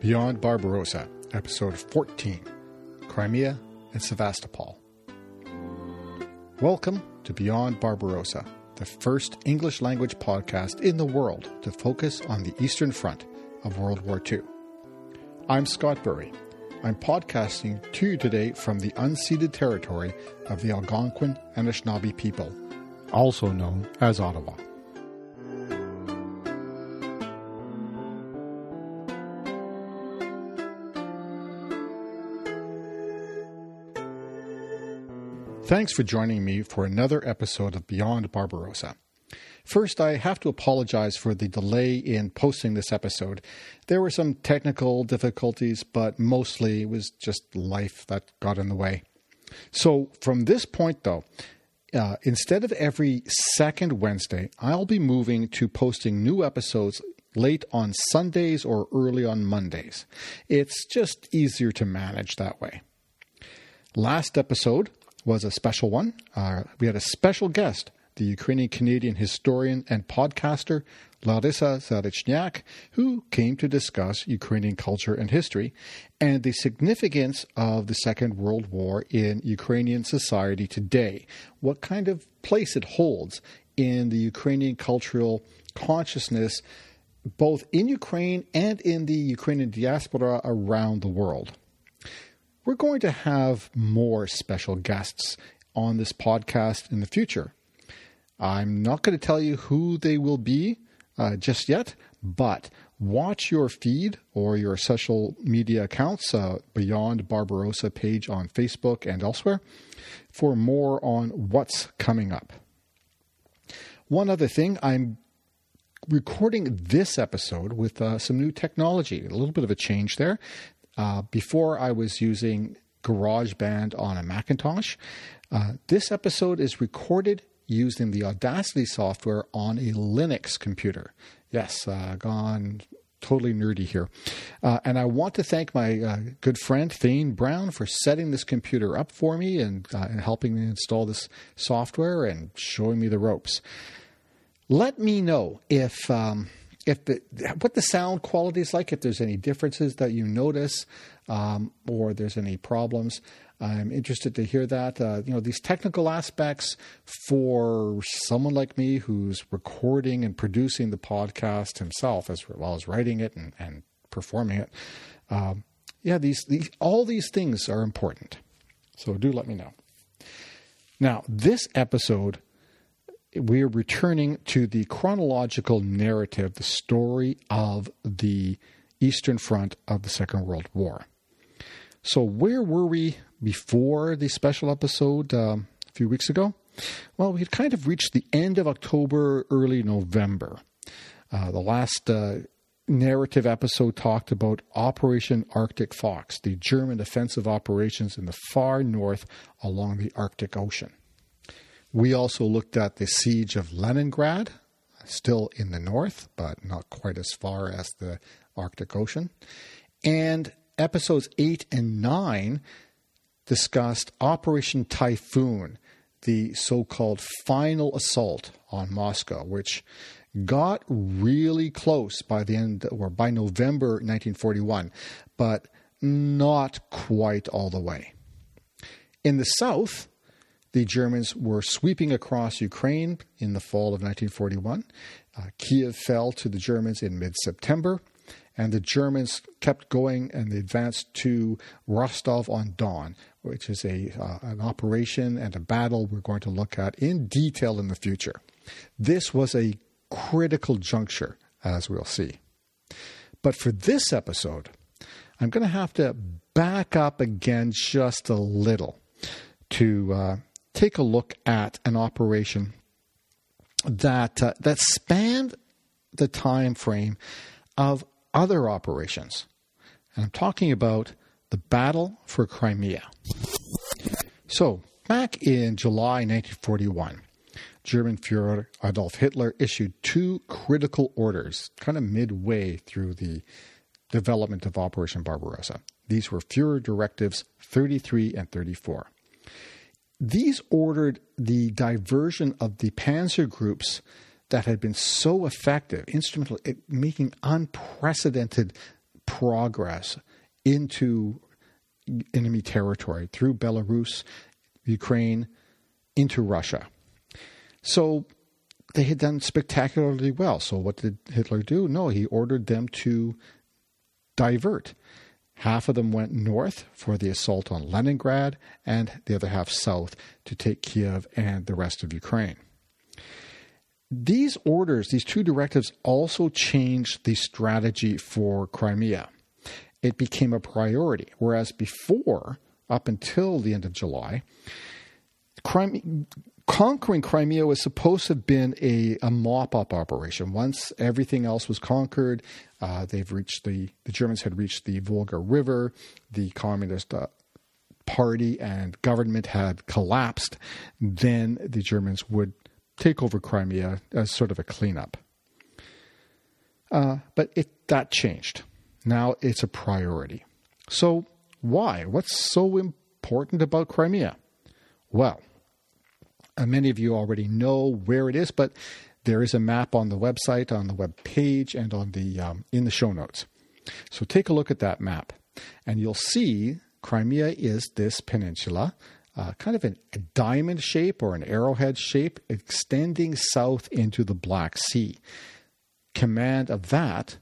Beyond Barbarossa, Episode 14 Crimea and Sevastopol. Welcome to Beyond Barbarossa, the first English language podcast in the world to focus on the Eastern Front of World War II. I'm Scott Bury. I'm podcasting to you today from the unceded territory of the Algonquin and Anishinaabe people, also known as Ottawa. Thanks for joining me for another episode of Beyond Barbarossa. First, I have to apologize for the delay in posting this episode. There were some technical difficulties, but mostly it was just life that got in the way. So, from this point, though, uh, instead of every second Wednesday, I'll be moving to posting new episodes late on Sundays or early on Mondays. It's just easier to manage that way. Last episode, was a special one. Uh, we had a special guest, the Ukrainian Canadian historian and podcaster Larissa Zarechniak, who came to discuss Ukrainian culture and history and the significance of the Second World War in Ukrainian society today, what kind of place it holds in the Ukrainian cultural consciousness, both in Ukraine and in the Ukrainian diaspora around the world we're going to have more special guests on this podcast in the future. I'm not going to tell you who they will be uh, just yet, but watch your feed or your social media accounts, uh, Beyond Barbarossa page on Facebook and elsewhere, for more on what's coming up. One other thing, I'm recording this episode with uh, some new technology, a little bit of a change there. Uh, before I was using GarageBand on a Macintosh. Uh, this episode is recorded using the Audacity software on a Linux computer. Yes, uh, gone totally nerdy here. Uh, and I want to thank my uh, good friend Thane Brown for setting this computer up for me and, uh, and helping me install this software and showing me the ropes. Let me know if. Um, if the what the sound quality is like, if there's any differences that you notice, um, or there's any problems, I'm interested to hear that. Uh, you know, these technical aspects for someone like me who's recording and producing the podcast himself, as well as writing it and, and performing it. Um, yeah, these, these all these things are important. So do let me know. Now, this episode we are returning to the chronological narrative, the story of the Eastern Front of the Second World War. So, where were we before the special episode um, a few weeks ago? Well, we had kind of reached the end of October, early November. Uh, the last uh, narrative episode talked about Operation Arctic Fox, the German offensive operations in the far north along the Arctic Ocean. We also looked at the siege of Leningrad, still in the north, but not quite as far as the Arctic Ocean. And episodes 8 and 9 discussed Operation Typhoon, the so called final assault on Moscow, which got really close by the end or by November 1941, but not quite all the way. In the south, the Germans were sweeping across Ukraine in the fall of 1941. Uh, Kiev fell to the Germans in mid September, and the Germans kept going and they advanced to Rostov on Don, which is a, uh, an operation and a battle we're going to look at in detail in the future. This was a critical juncture, as we'll see. But for this episode, I'm going to have to back up again just a little to uh, take a look at an operation that uh, that spanned the time frame of other operations. And I'm talking about the battle for Crimea. So, back in July 1941, German Fuhrer Adolf Hitler issued two critical orders, kind of midway through the development of Operation Barbarossa. These were Fuhrer Directives 33 and 34. These ordered the diversion of the panzer groups that had been so effective, instrumental in making unprecedented progress into enemy territory through Belarus, Ukraine, into Russia. So they had done spectacularly well. So what did Hitler do? No, he ordered them to divert. Half of them went north for the assault on Leningrad, and the other half south to take Kiev and the rest of Ukraine. These orders, these two directives, also changed the strategy for Crimea. It became a priority, whereas before, up until the end of July, Crimea, conquering Crimea was supposed to have been a, a mop up operation. Once everything else was conquered, uh, they've reached the, the Germans had reached the Volga River, the communist uh, party and government had collapsed, then the Germans would take over Crimea as sort of a cleanup. Uh, but it, that changed. Now it's a priority. So, why? What's so important about Crimea? Well, many of you already know where it is, but there is a map on the website, on the web page, and on the um, in the show notes. So take a look at that map, and you'll see Crimea is this peninsula, uh, kind of an, a diamond shape or an arrowhead shape, extending south into the Black Sea. Command of that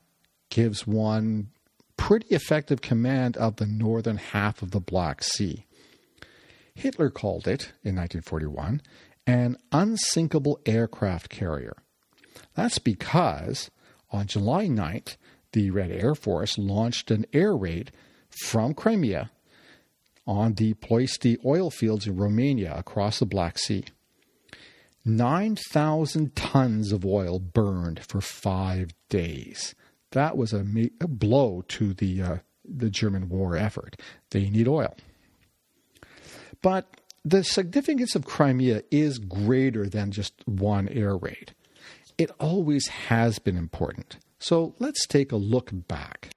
gives one pretty effective command of the northern half of the Black Sea. Hitler called it, in 1941, an unsinkable aircraft carrier. That's because on July 9th, the Red Air Force launched an air raid from Crimea on the Ploiești oil fields in Romania across the Black Sea. 9,000 tons of oil burned for five days. That was a, a blow to the, uh, the German war effort. They need oil. But the significance of Crimea is greater than just one air raid. It always has been important. So let's take a look back.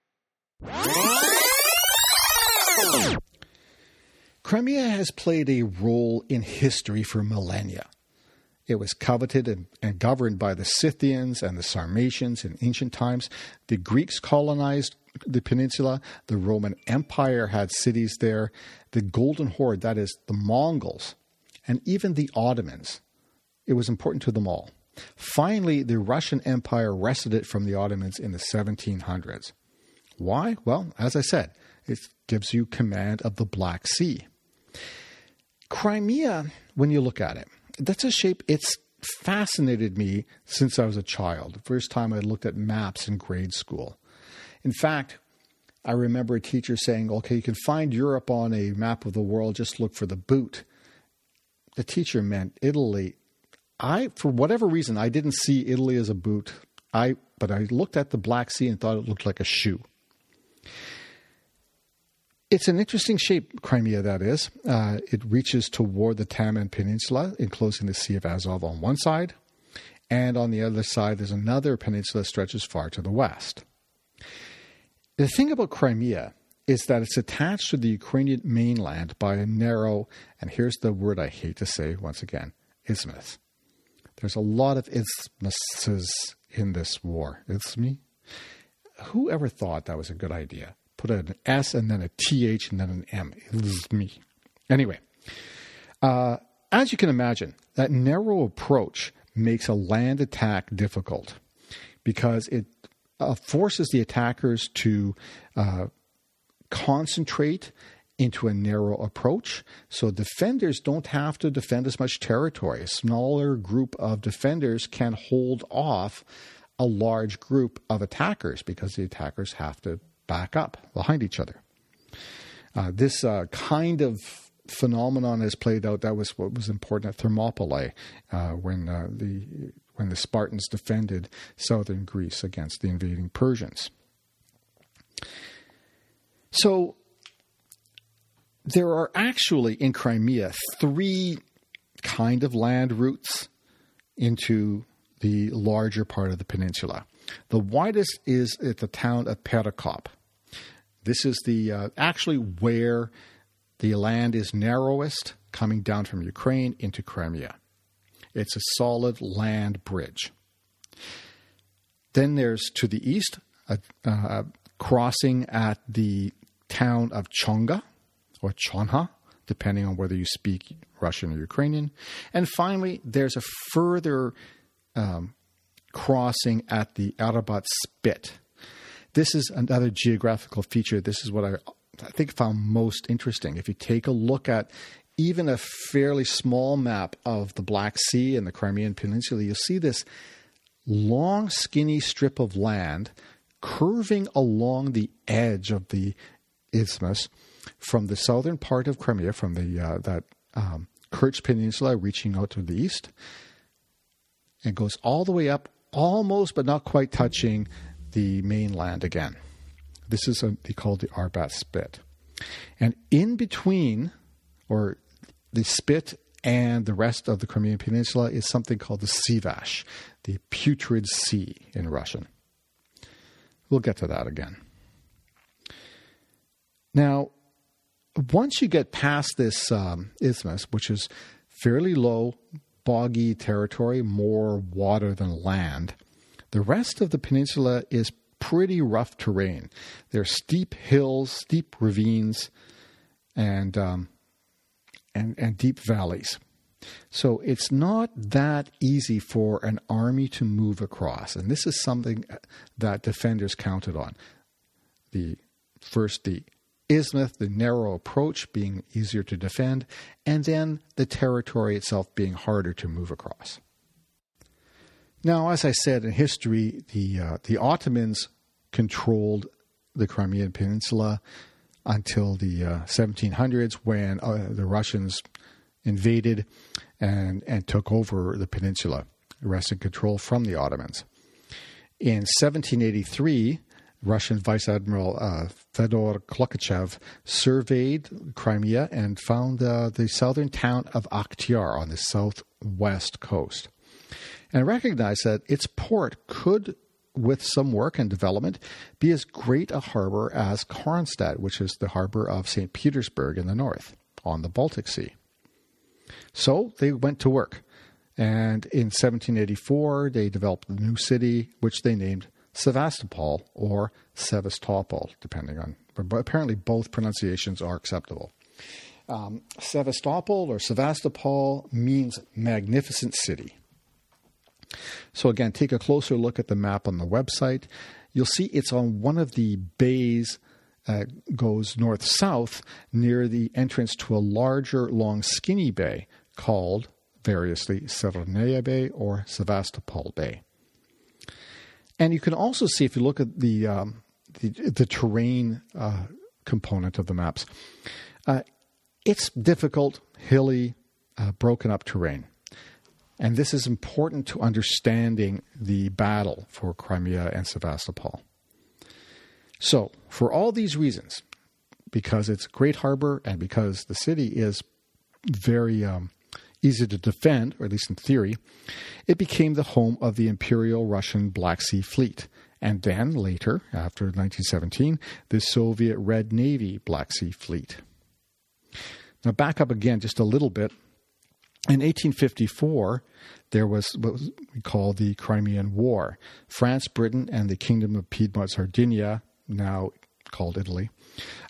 Crimea has played a role in history for millennia. It was coveted and, and, governed by the Scythians and the Sarmatians in ancient times. The Greeks colonized the peninsula. The Roman Empire had cities there. The Golden Horde, that is, the Mongols, and even the Ottomans. It was important to them all. Finally, the Russian Empire wrested it from the Ottomans in the 1700s. Why? Well, as I said, it gives you command of the Black Sea. Crimea, when you look at it, that's a shape, it's fascinated me since I was a child. The first time I looked at maps in grade school. In fact, I remember a teacher saying, okay, you can find Europe on a map of the world, just look for the boot. The teacher meant Italy. I, for whatever reason, I didn't see Italy as a boot. I, but I looked at the Black Sea and thought it looked like a shoe. It's an interesting shape, Crimea, that is. Uh, it reaches toward the Taman Peninsula, enclosing the Sea of Azov on one side, and on the other side, there's another peninsula that stretches far to the west. The thing about Crimea is that it's attached to the Ukrainian mainland by a narrow, and here's the word I hate to say once again, isthmus. There's a lot of isthmuses in this war. Isthmi? Who ever thought that was a good idea? Put an S and then a TH and then an M. me. Anyway, uh, as you can imagine, that narrow approach makes a land attack difficult because it uh, forces the attackers to uh, concentrate into a narrow approach. So defenders don't have to defend as much territory. A smaller group of defenders can hold off a large group of attackers because the attackers have to back up behind each other. Uh, this uh, kind of phenomenon has played out. That was what was important at Thermopylae uh, when uh, the when the Spartans defended southern Greece against the invading Persians. So there are actually in Crimea three kind of land routes into the larger part of the peninsula. The widest is at the town of Perekop. This is the uh, actually where the land is narrowest, coming down from Ukraine into Crimea. It's a solid land bridge. Then there's to the east a, a crossing at the town of Chongar or Chonhar, depending on whether you speak Russian or Ukrainian. And finally, there's a further um, crossing at the Arabat Spit. This is another geographical feature. This is what I, I think found most interesting. If you take a look at even a fairly small map of the Black Sea and the Crimean Peninsula, you'll see this long, skinny strip of land curving along the edge of the isthmus from the southern part of Crimea, from the uh, that um, Kerch Peninsula reaching out to the east, and goes all the way up, almost but not quite touching the mainland again. This is a, they call the Arabat Spit. And in between, or the spit and the rest of the Crimean Peninsula, is something called the Sivash, the putrid sea in Russian. We'll get to that again. Now, once you get past this um, isthmus, which is fairly low, boggy territory, more water than land, the rest of the peninsula is pretty rough terrain. There are steep hills, steep ravines, and um, and and deep valleys. So it's not that easy for an army to move across, and this is something that defenders counted on. The first the isthmus, the narrow approach being easier to defend, and then the territory itself being harder to move across. Now, as I said in history, the uh, the Ottomans controlled the Crimean Peninsula until the uh, 1700s, when uh, the Russians invaded and and took over the peninsula, wresting control from the Ottomans. In 1783, Russian Vice Admiral uh, Fedor Klokachev surveyed Crimea and found uh, the southern town of Akhtiar on the southwest coast and recognized that its port could, with some work and development, be as great a harbor as Kronstadt, which is the harbor of St. Petersburg in the north on the Baltic Sea. So they went to work. And in 1784, they developed a new city, which they named Sevastopol or Sevastopol, depending on, but apparently both pronunciations are acceptable. Um, Sevastopol or Sevastopol means magnificent city. So, again, take a closer look at the map on the website. You'll see it's on one of the bays uh, goes north south near the entrance to a larger, long, skinny bay called variously Severnaya Bay or Sevastopol Bay. And you can also see if you look at the um, the, the, terrain uh, component of the maps, uh, it's difficult, hilly, uh, broken up terrain. And this is important to understanding the battle for Crimea and Sevastopol. So, for all these reasons, because it's a great harbor and because the city is very um, easy to defend, or at least in theory, it became the home of the Imperial Russian Black Sea Fleet. And then later, after 1917, the Soviet Red Navy Black Sea Fleet. Now, back up again just a little bit. In 1854, there was what we call the Crimean War. France, Britain, and the Kingdom of Piedmont Sardinia now called Italy,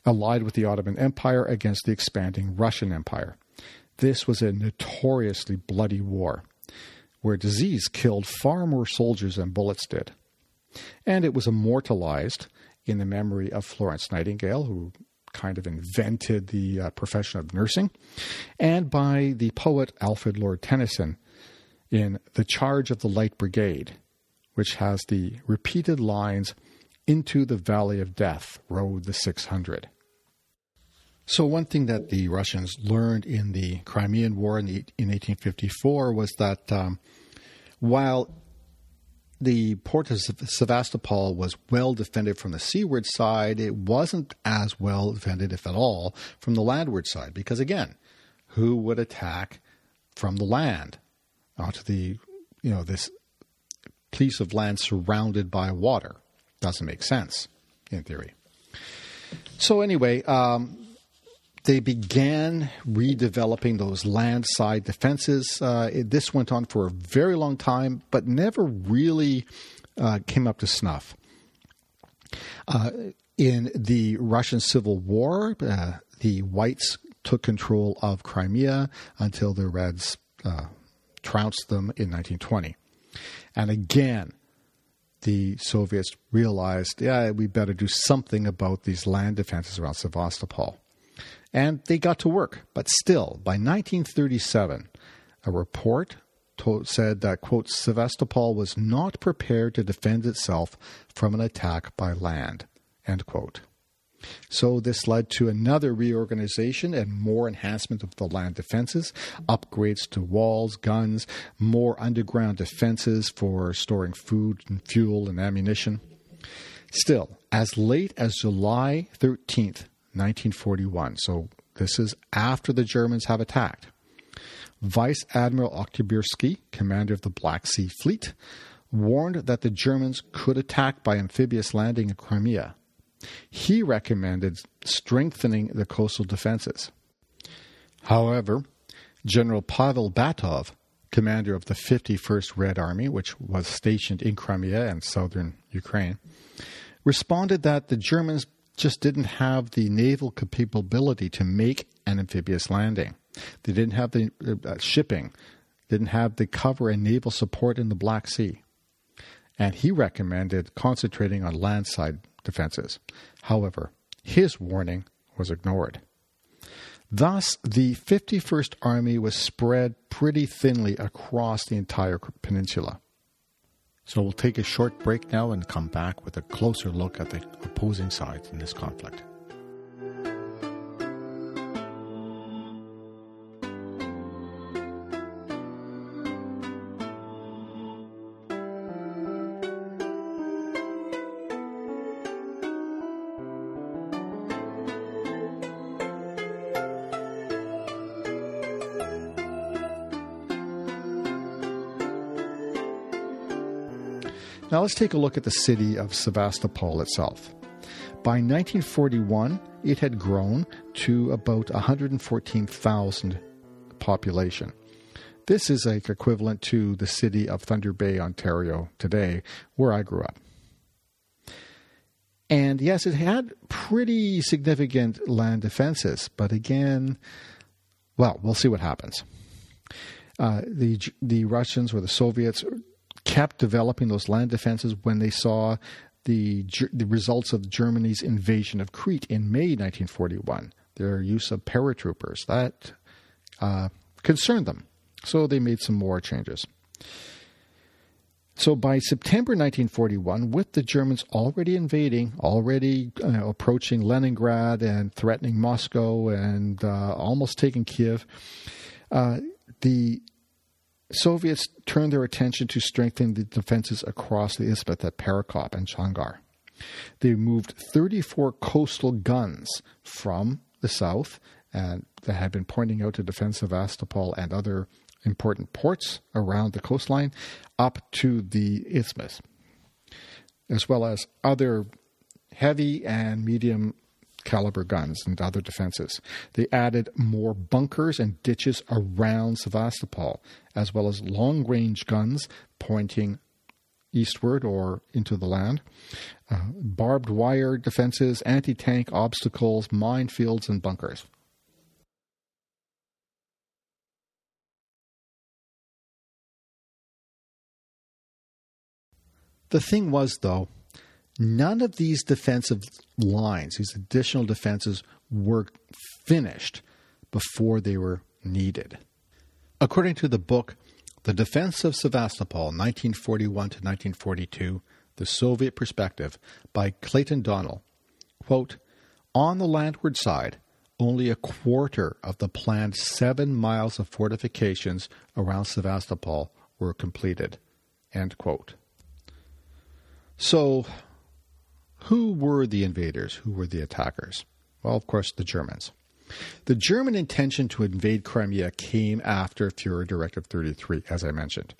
allied with the Ottoman Empire against the expanding Russian Empire. This was a notoriously bloody war, where disease killed far more soldiers than bullets did. And it was immortalized in the memory of Florence Nightingale, who kind of invented the uh, profession of nursing, and by the poet Alfred Lord Tennyson in The Charge of the Light Brigade, which has the repeated lines into the valley of death rode the 600. So, one thing that the Russians learned in the Crimean War in, the, in 1854 was that um, while the port of Sevastopol was well defended from the seaward side, it wasn't as well defended, if at all, from the landward side. Because again, who would attack from the land onto the, you know, this piece of land surrounded by water? doesn't make sense in theory. So, anyway, um, they began redeveloping those land side defenses. Uh, it, this went on for a very long time, but never really uh, came up to snuff. Uh, in the Russian Civil War, uh, the Whites took control of Crimea until the Reds uh, trounced them in 1920. And again, the Soviets realized, yeah, we better do something about these land defenses around Sevastopol. And they got to work. But still, by 1937, a report told, said that, quote, Sevastopol was not prepared to defend itself from an attack by land, end quote. So this led to another reorganization and more enhancement of the land defenses, upgrades to walls, guns, more underground defenses for storing food and fuel and ammunition. Still, as late as July 13th, 1941, so this is after the Germans have attacked, Vice Admiral Oktyabrsky, commander of the Black Sea Fleet, warned that the Germans could attack by amphibious landing in Crimea. He recommended strengthening the coastal defenses. However, General Pavel Batov, commander of the 51st Red Army, which was stationed in Crimea and southern Ukraine, responded that the Germans just didn't have the naval capability to make an amphibious landing. They didn't have the uh, shipping, didn't have the cover and naval support in the Black Sea. And he recommended concentrating on landside defenses. However, his warning was ignored. Thus, the 51st Army was spread pretty thinly across the entire peninsula. So we'll take a short break now and come back with a closer look at the opposing sides in this conflict. Now let's take a look at the city of Sevastopol itself. By 1941, it had grown to about 114,000 population. This is like equivalent to the city of Thunder Bay, Ontario today, where I grew up. And yes, it had pretty significant land defenses, but again, well, we'll see what happens. Uh, the the Russians or the Soviets kept developing those land defenses when they saw the the results of Germany's invasion of Crete in May 1941. Their use of paratroopers that uh, concerned them, so they made some more changes. So by September 1941, with the Germans already invading, already uh, approaching Leningrad and threatening Moscow and uh, almost taking Kiev, uh, the Soviets turned their attention to strengthening the defenses across the isthmus at Perekop and Chongar. They moved 34 coastal guns from the south and that had been pointing out to defend Sevastopol and other important ports around the coastline up to the isthmus, as well as other heavy and medium caliber guns and other defenses. They added more bunkers and ditches around Sevastopol, as well as long range guns pointing eastward or into the land, uh, barbed wire defenses, anti tank obstacles, minefields, and bunkers. The thing was, though, None of these defensive lines, these additional defenses, were finished before they were needed. According to the book, The Defense of Sevastopol, 1941 to 1942, The Soviet Perspective, by Clayton Donnell, quote, On the landward side, only a quarter of the planned seven miles of fortifications around Sevastopol were completed. End quote. So, who were the invaders? Who were the attackers? Well, of course, the Germans. The German intention to invade Crimea came after Fuhrer Directive 33, as I mentioned,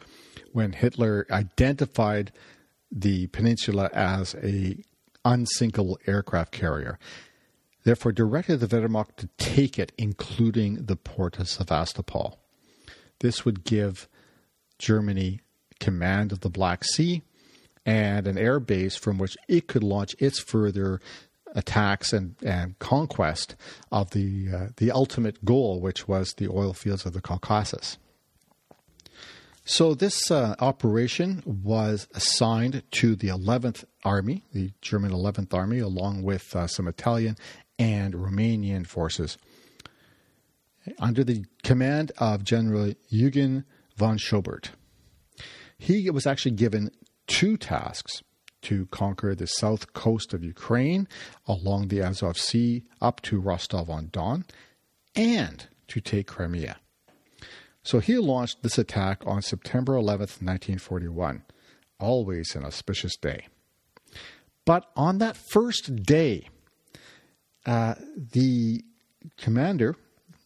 when Hitler identified the peninsula as a unsinkable aircraft carrier. Therefore, directed the Wehrmacht to take it, including the port of Sevastopol. This would give Germany command of the Black Sea and an air base from which it could launch its further attacks and, and conquest of the uh, the ultimate goal, which was the oil fields of the Caucasus. So this uh, operation was assigned to the 11th Army, the German 11th Army, along with uh, some Italian and Romanian forces, under the command of General Eugen von Schobert. He was actually given two tasks to conquer the south coast of Ukraine along the Azov Sea up to Rostov on Don and to take Crimea. So he launched this attack on September 11th, 1941, always an auspicious day. But on that first day, uh, the commander,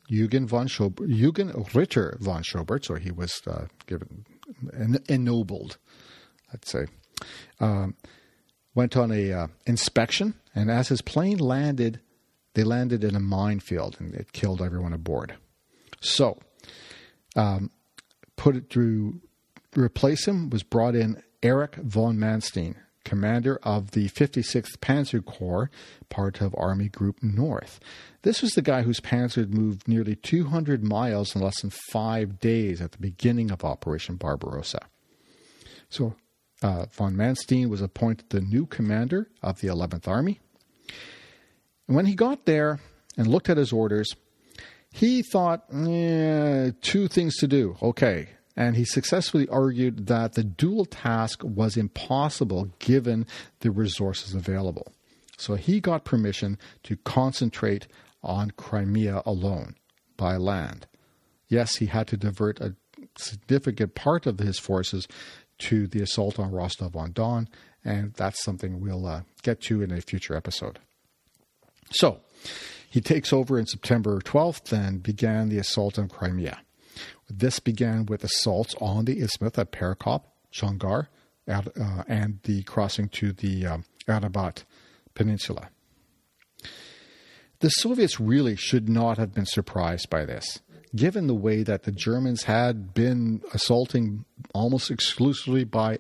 Eugen von Schobert, Eugen Ritter von Schobert, so he was uh, given ennobled, let's say, um, went on a uh, inspection, and as his plane landed, they landed in a minefield, and it killed everyone aboard. So, um, put it through, replace him was brought in Erich von Manstein, commander of the 56th Panzer Corps, part of Army Group North. This was the guy whose panzer had moved nearly 200 miles in less than five days at the beginning of Operation Barbarossa. So uh, von Manstein was appointed the new commander of the 11th Army. And when he got there and looked at his orders, he thought eh, two things to do. Okay. And he successfully argued that the dual task was impossible given the resources available. So he got permission to concentrate on Crimea alone by land. Yes, he had to divert a significant part of his forces to the assault on Rostov on Don, and that's something we'll uh, get to in a future episode. So, he takes over in September 12th and began the assault on Crimea. This began with assaults on the isthmus at Perekop, Chongar, uh, and the crossing to the um, Arabat Peninsula. The Soviets really should not have been surprised by this given the way that the Germans had been assaulting almost exclusively by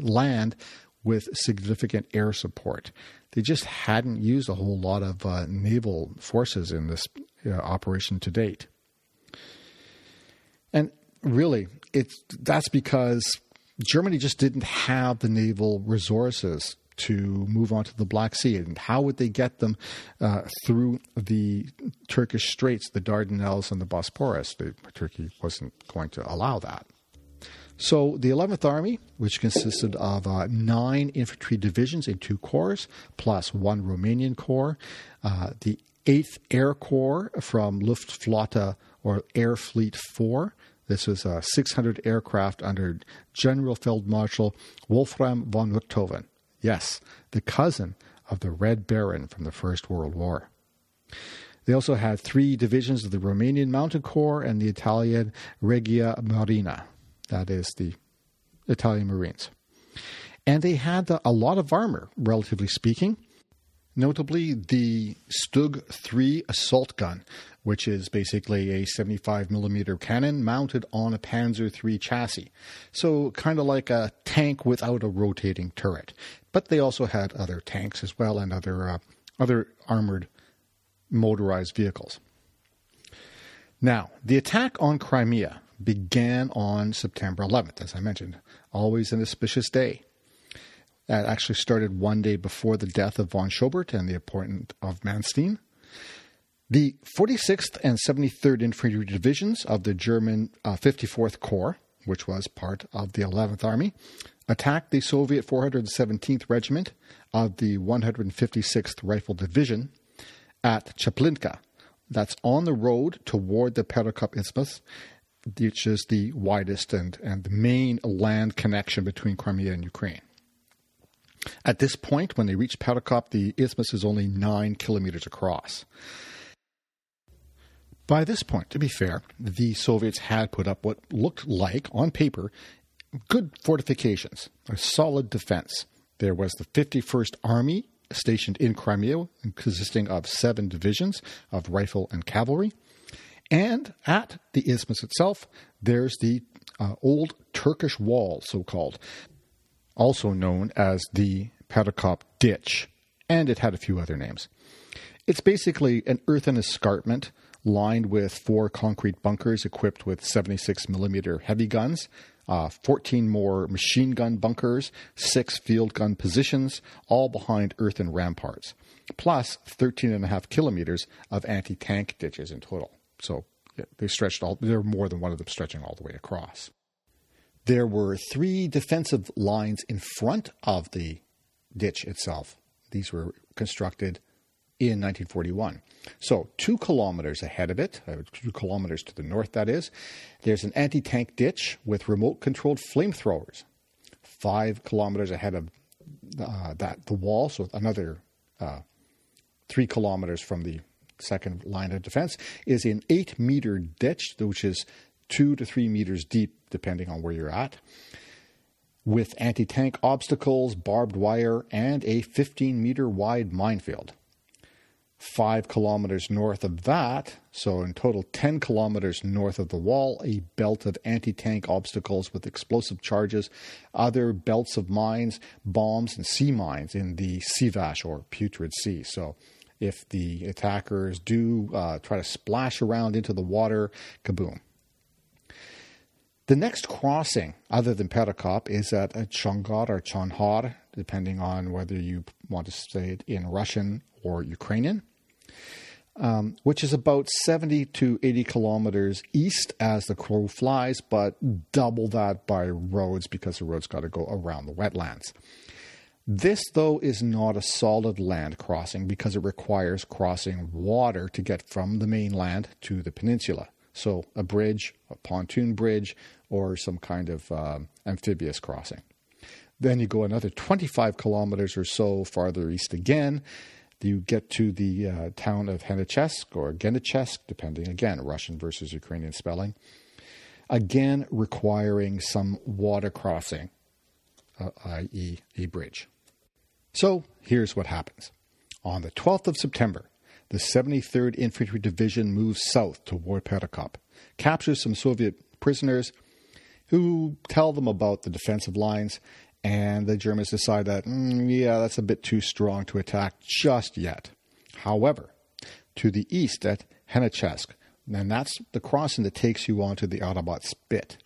land with significant air support. They just hadn't used a whole lot of uh, naval forces in this uh, operation to date. And really, it's that's because Germany just didn't have the naval resources to move on to the Black Sea. And how would they get them uh, through the Turkish straits, the Dardanelles, and the Bosporus? Turkey wasn't going to allow that. So the 11th Army, which consisted of uh, nine infantry divisions in two corps, plus one Romanian corps, uh, the 8th Air Corps from Luftflotte or Air Fleet 4. This was uh, 600 aircraft under General Feldmarschall Wolfram von Richthofen. Yes, the cousin of the Red Baron from the First World War. They also had three divisions of the Romanian Mounted Corps and the Italian Regia Marina. That is the Italian Marines. And they had uh, a lot of armor, relatively speaking. Notably, the Stug 3 assault gun, which is basically a 75 millimeter cannon mounted on a Panzer III chassis. So, kind of like a tank without a rotating turret. But they also had other tanks as well and other uh, other armored motorized vehicles. Now, the attack on Crimea began on September 11th, as I mentioned, always an auspicious day. That actually started one day before the death of von Schobert and the appointment of Manstein. The 46th and 73rd Infantry Divisions of the German uh, 54th Corps, which was part of the 11th Army, attacked the Soviet 417th Regiment of the 156th Rifle Division at Chaplinka. That's on the road toward the Perekop Isthmus, which is the widest and, and the main land connection between Crimea and Ukraine. At this point, when they reach Perekop, the isthmus is only nine kilometers across. By this point, to be fair, the Soviets had put up what looked like, on paper, good fortifications, a solid defense. There was the 51st Army stationed in Crimea, consisting of seven divisions of rifle and cavalry. And at the isthmus itself, there's the uh, old Turkish wall, so called. also known as the Perekop Ditch, and it had a few other names. It's basically an earthen escarpment lined with four concrete bunkers equipped with 76 millimeter heavy guns, uh, 14 more machine gun bunkers, six field gun positions, all behind earthen ramparts, plus 13 and a half kilometers of anti tank ditches in total. So they stretched all, there were more than one of them stretching all the way across. There were three defensive lines in front of the ditch itself. These were constructed in 1941. So, two kilometers ahead of it, uh, two kilometers to the north, that is, there's an anti tank ditch with remote controlled flamethrowers. Five kilometers ahead of uh, that, the wall, so another uh, three kilometers from the second line of defense, is an eight meter ditch, which is two to three meters deep, depending on where you're at, with anti tank obstacles, barbed wire, and a 15 meter wide minefield five kilometers north of that, so in total 10 kilometers north of the wall, a belt of anti tank obstacles with explosive charges, other belts of mines, bombs, and sea mines in the Sivash or Putrid Sea. So if the attackers do uh, try to splash around into the water, kaboom. The next crossing, other than Perekop, is at Chongar or Chonhar, depending on whether you want to say it in Russian or Ukrainian um, which is about 70 to 80 kilometers east as the crow flies, but double that by roads because the roads got to go around the wetlands. This, though, is not a solid land crossing because it requires crossing water to get from the mainland to the peninsula. So, a bridge, a pontoon bridge, or some kind of um, amphibious crossing. Then you go another 25 kilometers or so farther east again, you get to the uh, town of Henichesk or Genichesk, depending again, Russian versus Ukrainian spelling, again requiring some water crossing, uh, i.e., a bridge. So here's what happens. On the 12th of September, the 73rd Infantry Division moves south toward Perekop, captures some Soviet prisoners who tell them about the defensive lines and the Germans decide that, mm, yeah, that's a bit too strong to attack just yet. However, to the east at Henichesk, and that's the crossing that takes you onto the Arabat Spit.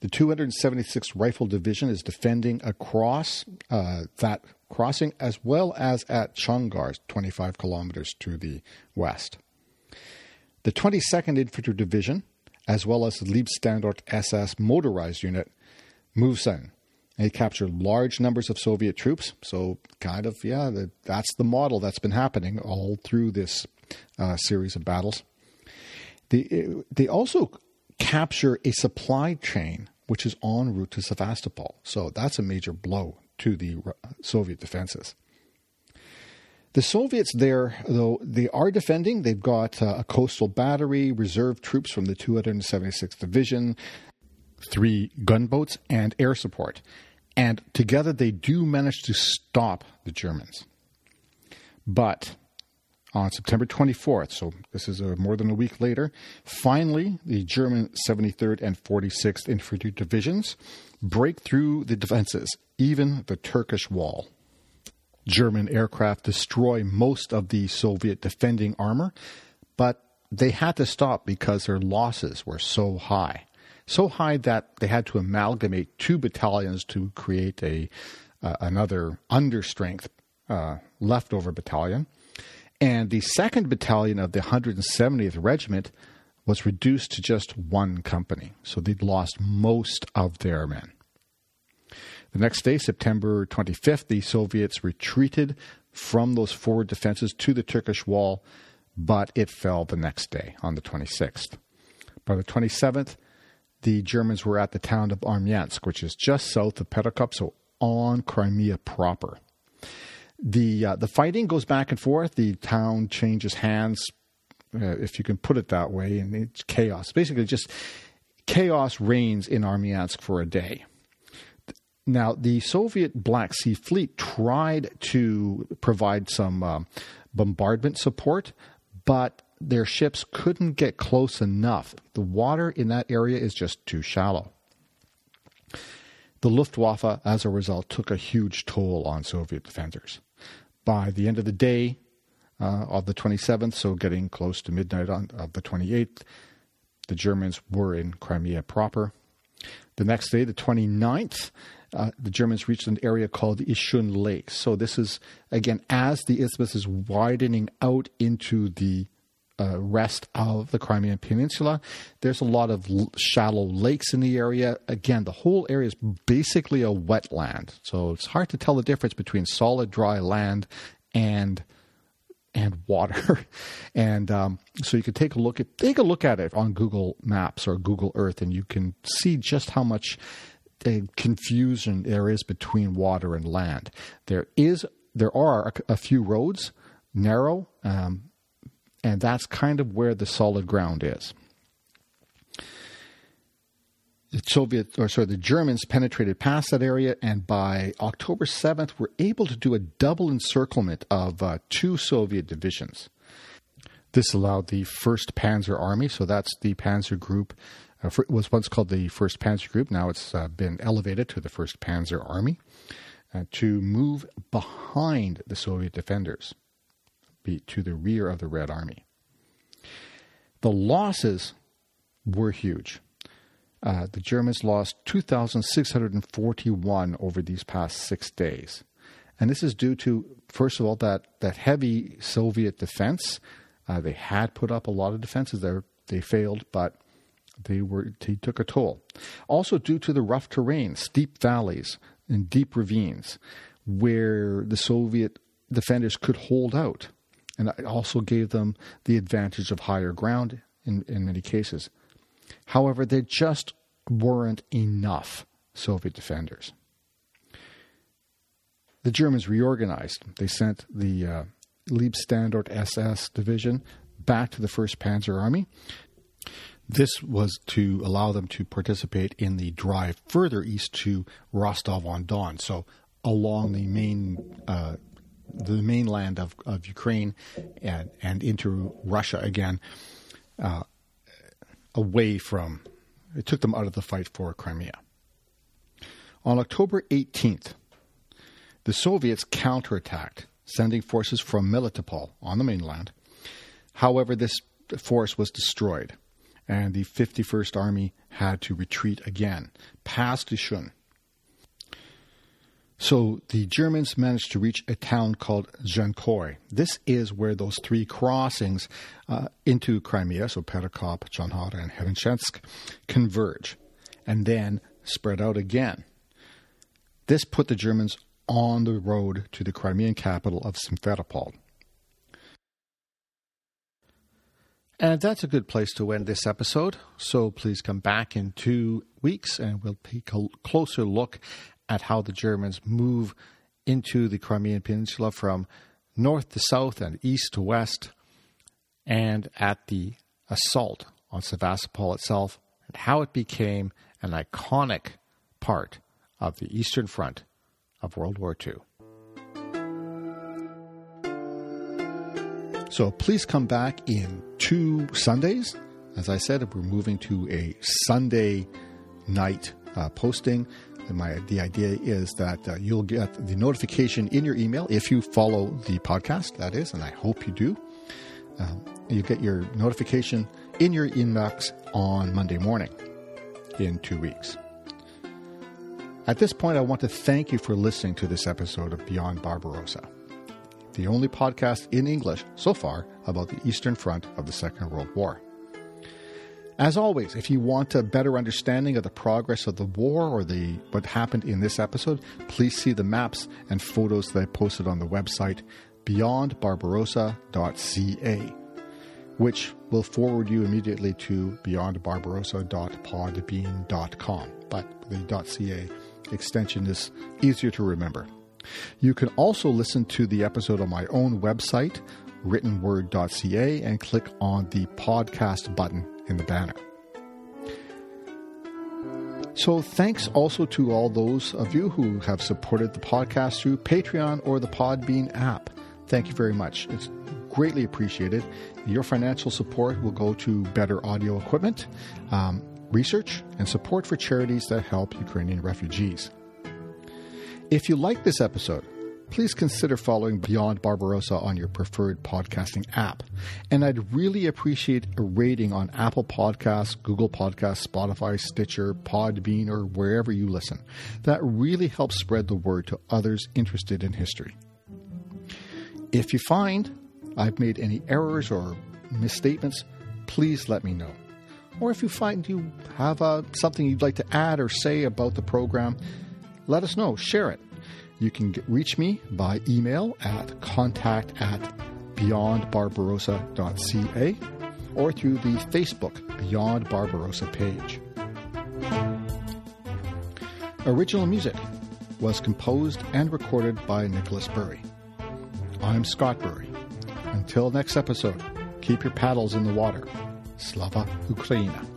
The 276th Rifle Division is defending across uh, that crossing as well as at Chongar, 25 kilometers to the west. The 22nd Infantry Division, as well as the Leibstandarte SS motorized unit, moves in they captured large numbers of Soviet troops. So, kind of, yeah, that's the model that's been happening all through this uh, series of battles. They, they also capture a supply chain which is en route to Sevastopol. So, that's a major blow to the Soviet defenses. The Soviets there, though, they are defending. They've got uh, a coastal battery, reserve troops from the 276th Division, three gunboats, and air support. And together they do manage to stop the Germans. But on September 24th, so this is a, uh, more than a week later, finally the German 73rd and 46th Infantry Divisions break through the defenses, even the Turkish wall. German aircraft destroy most of the Soviet defending armor, but they had to stop because their losses were so high so high that they had to amalgamate two battalions to create a uh, another understrength uh, leftover battalion. And the second battalion of the 170th Regiment was reduced to just one company. So they'd lost most of their men. The next day, September 25th, the Soviets retreated from those forward defenses to the Turkish wall, but it fell the next day on the 26th. By the 27th, the Germans were at the town of Armyansk, which is just south of Perekop, so on Crimea proper. The uh, the fighting goes back and forth. The town changes hands, uh, if you can put it that way, and it's chaos. Basically, just chaos reigns in Armyansk for a day. Now, the Soviet Black Sea Fleet tried to provide some uh, bombardment support, but their ships couldn't get close enough. The water in that area is just too shallow. The Luftwaffe, as a result, took a huge toll on Soviet defenders. By the end of the day uh, of the 27th, so getting close to midnight on, of the 28th, the Germans were in Crimea proper. The next day, the 29th, uh, the Germans reached an area called Ishun Lake. So this is, again, as the isthmus is widening out into the uh, rest of the Crimean Peninsula. There's a lot of l- shallow lakes in the area. Again, the whole area is basically a wetland, so it's hard to tell the difference between solid dry land and and water. and um, so you can take a look at take a look at it on Google Maps or Google Earth, and you can see just how much uh, confusion there is between water and land. There is there are a, a few roads, narrow. Um, and that's kind of where the solid ground is. The Soviet, or sorry, the Germans penetrated past that area, and by October 7th, were able to do a double encirclement of uh, two Soviet divisions. This allowed the 1st Panzer Army, so that's the Panzer Group, uh, for, was once called the 1st Panzer Group, now it's uh, been elevated to the 1st Panzer Army, uh, to move behind the Soviet defenders be to the rear of the Red Army. The losses were huge. Uh, the Germans lost 2,641 over these past six days. And this is due to, first of all, that, that heavy Soviet defense. Uh, they had put up a lot of defenses there. They failed, but they were they took a toll. Also due to the rough terrain, steep valleys and deep ravines, where the Soviet defenders could hold out and it also gave them the advantage of higher ground in, in many cases. However, there just weren't enough Soviet defenders. The Germans reorganized. They sent the uh, Leibstandarte SS division back to the 1st Panzer Army. This was to allow them to participate in the drive further east to Rostov on Don, so along the main uh, the mainland of, of Ukraine and, and into Russia again, uh, away from, it took them out of the fight for Crimea. On October 18th, the Soviets counterattacked, sending forces from Melitopol on the mainland. However, this force was destroyed, and the 51st Army had to retreat again past Ishun so the Germans managed to reach a town called Jankoy. This is where those three crossings uh, into Crimea, so Perekop, Chonhara, and Henichesk, converge and then spread out again. This put the Germans on the road to the Crimean capital of Simferopol. And that's a good place to end this episode. So please come back in two weeks and we'll take a closer look at how the Germans move into the Crimean Peninsula from north to south and east to west, and at the assault on Sevastopol itself, and how it became an iconic part of the Eastern Front of World War II. So please come back in two Sundays. As I said, we're moving to a Sunday night uh, posting. My, the idea is that uh, you'll get the notification in your email if you follow the podcast, that is, and I hope you do. Um, you get your notification in your inbox on Monday morning in two weeks. At this point, I want to thank you for listening to this episode of Beyond Barbarossa, the only podcast in English so far about the Eastern Front of the Second World War. As always, if you want a better understanding of the progress of the war or the what happened in this episode, please see the maps and photos that I posted on the website beyondbarbarossa.ca, which will forward you immediately to beyondbarbarossa.podbean.com. But the .ca extension is easier to remember. You can also listen to the episode on my own website, writtenword.ca, and click on the podcast button in the banner. So, thanks also to all those of you who have supported the podcast through Patreon or the Podbean app. Thank you very much. It's greatly appreciated. Your financial support will go to better audio equipment, um, research, and support for charities that help Ukrainian refugees. If you like this episode, please consider following Beyond Barbarossa on your preferred podcasting app. And I'd really appreciate a rating on Apple Podcasts, Google Podcasts, Spotify, Stitcher, Podbean, or wherever you listen. That really helps spread the word to others interested in history. If you find I've made any errors or misstatements, please let me know. Or if you find you have uh, something you'd like to add or say about the program, let us know. Share it. You can get, reach me by email at contact at beyondbarbarossa.ca or through the Facebook Beyond Barbarossa page. Original music was composed and recorded by Nicholas Bury. I'm Scott Bury. Until next episode, keep your paddles in the water. Slava Ukraina.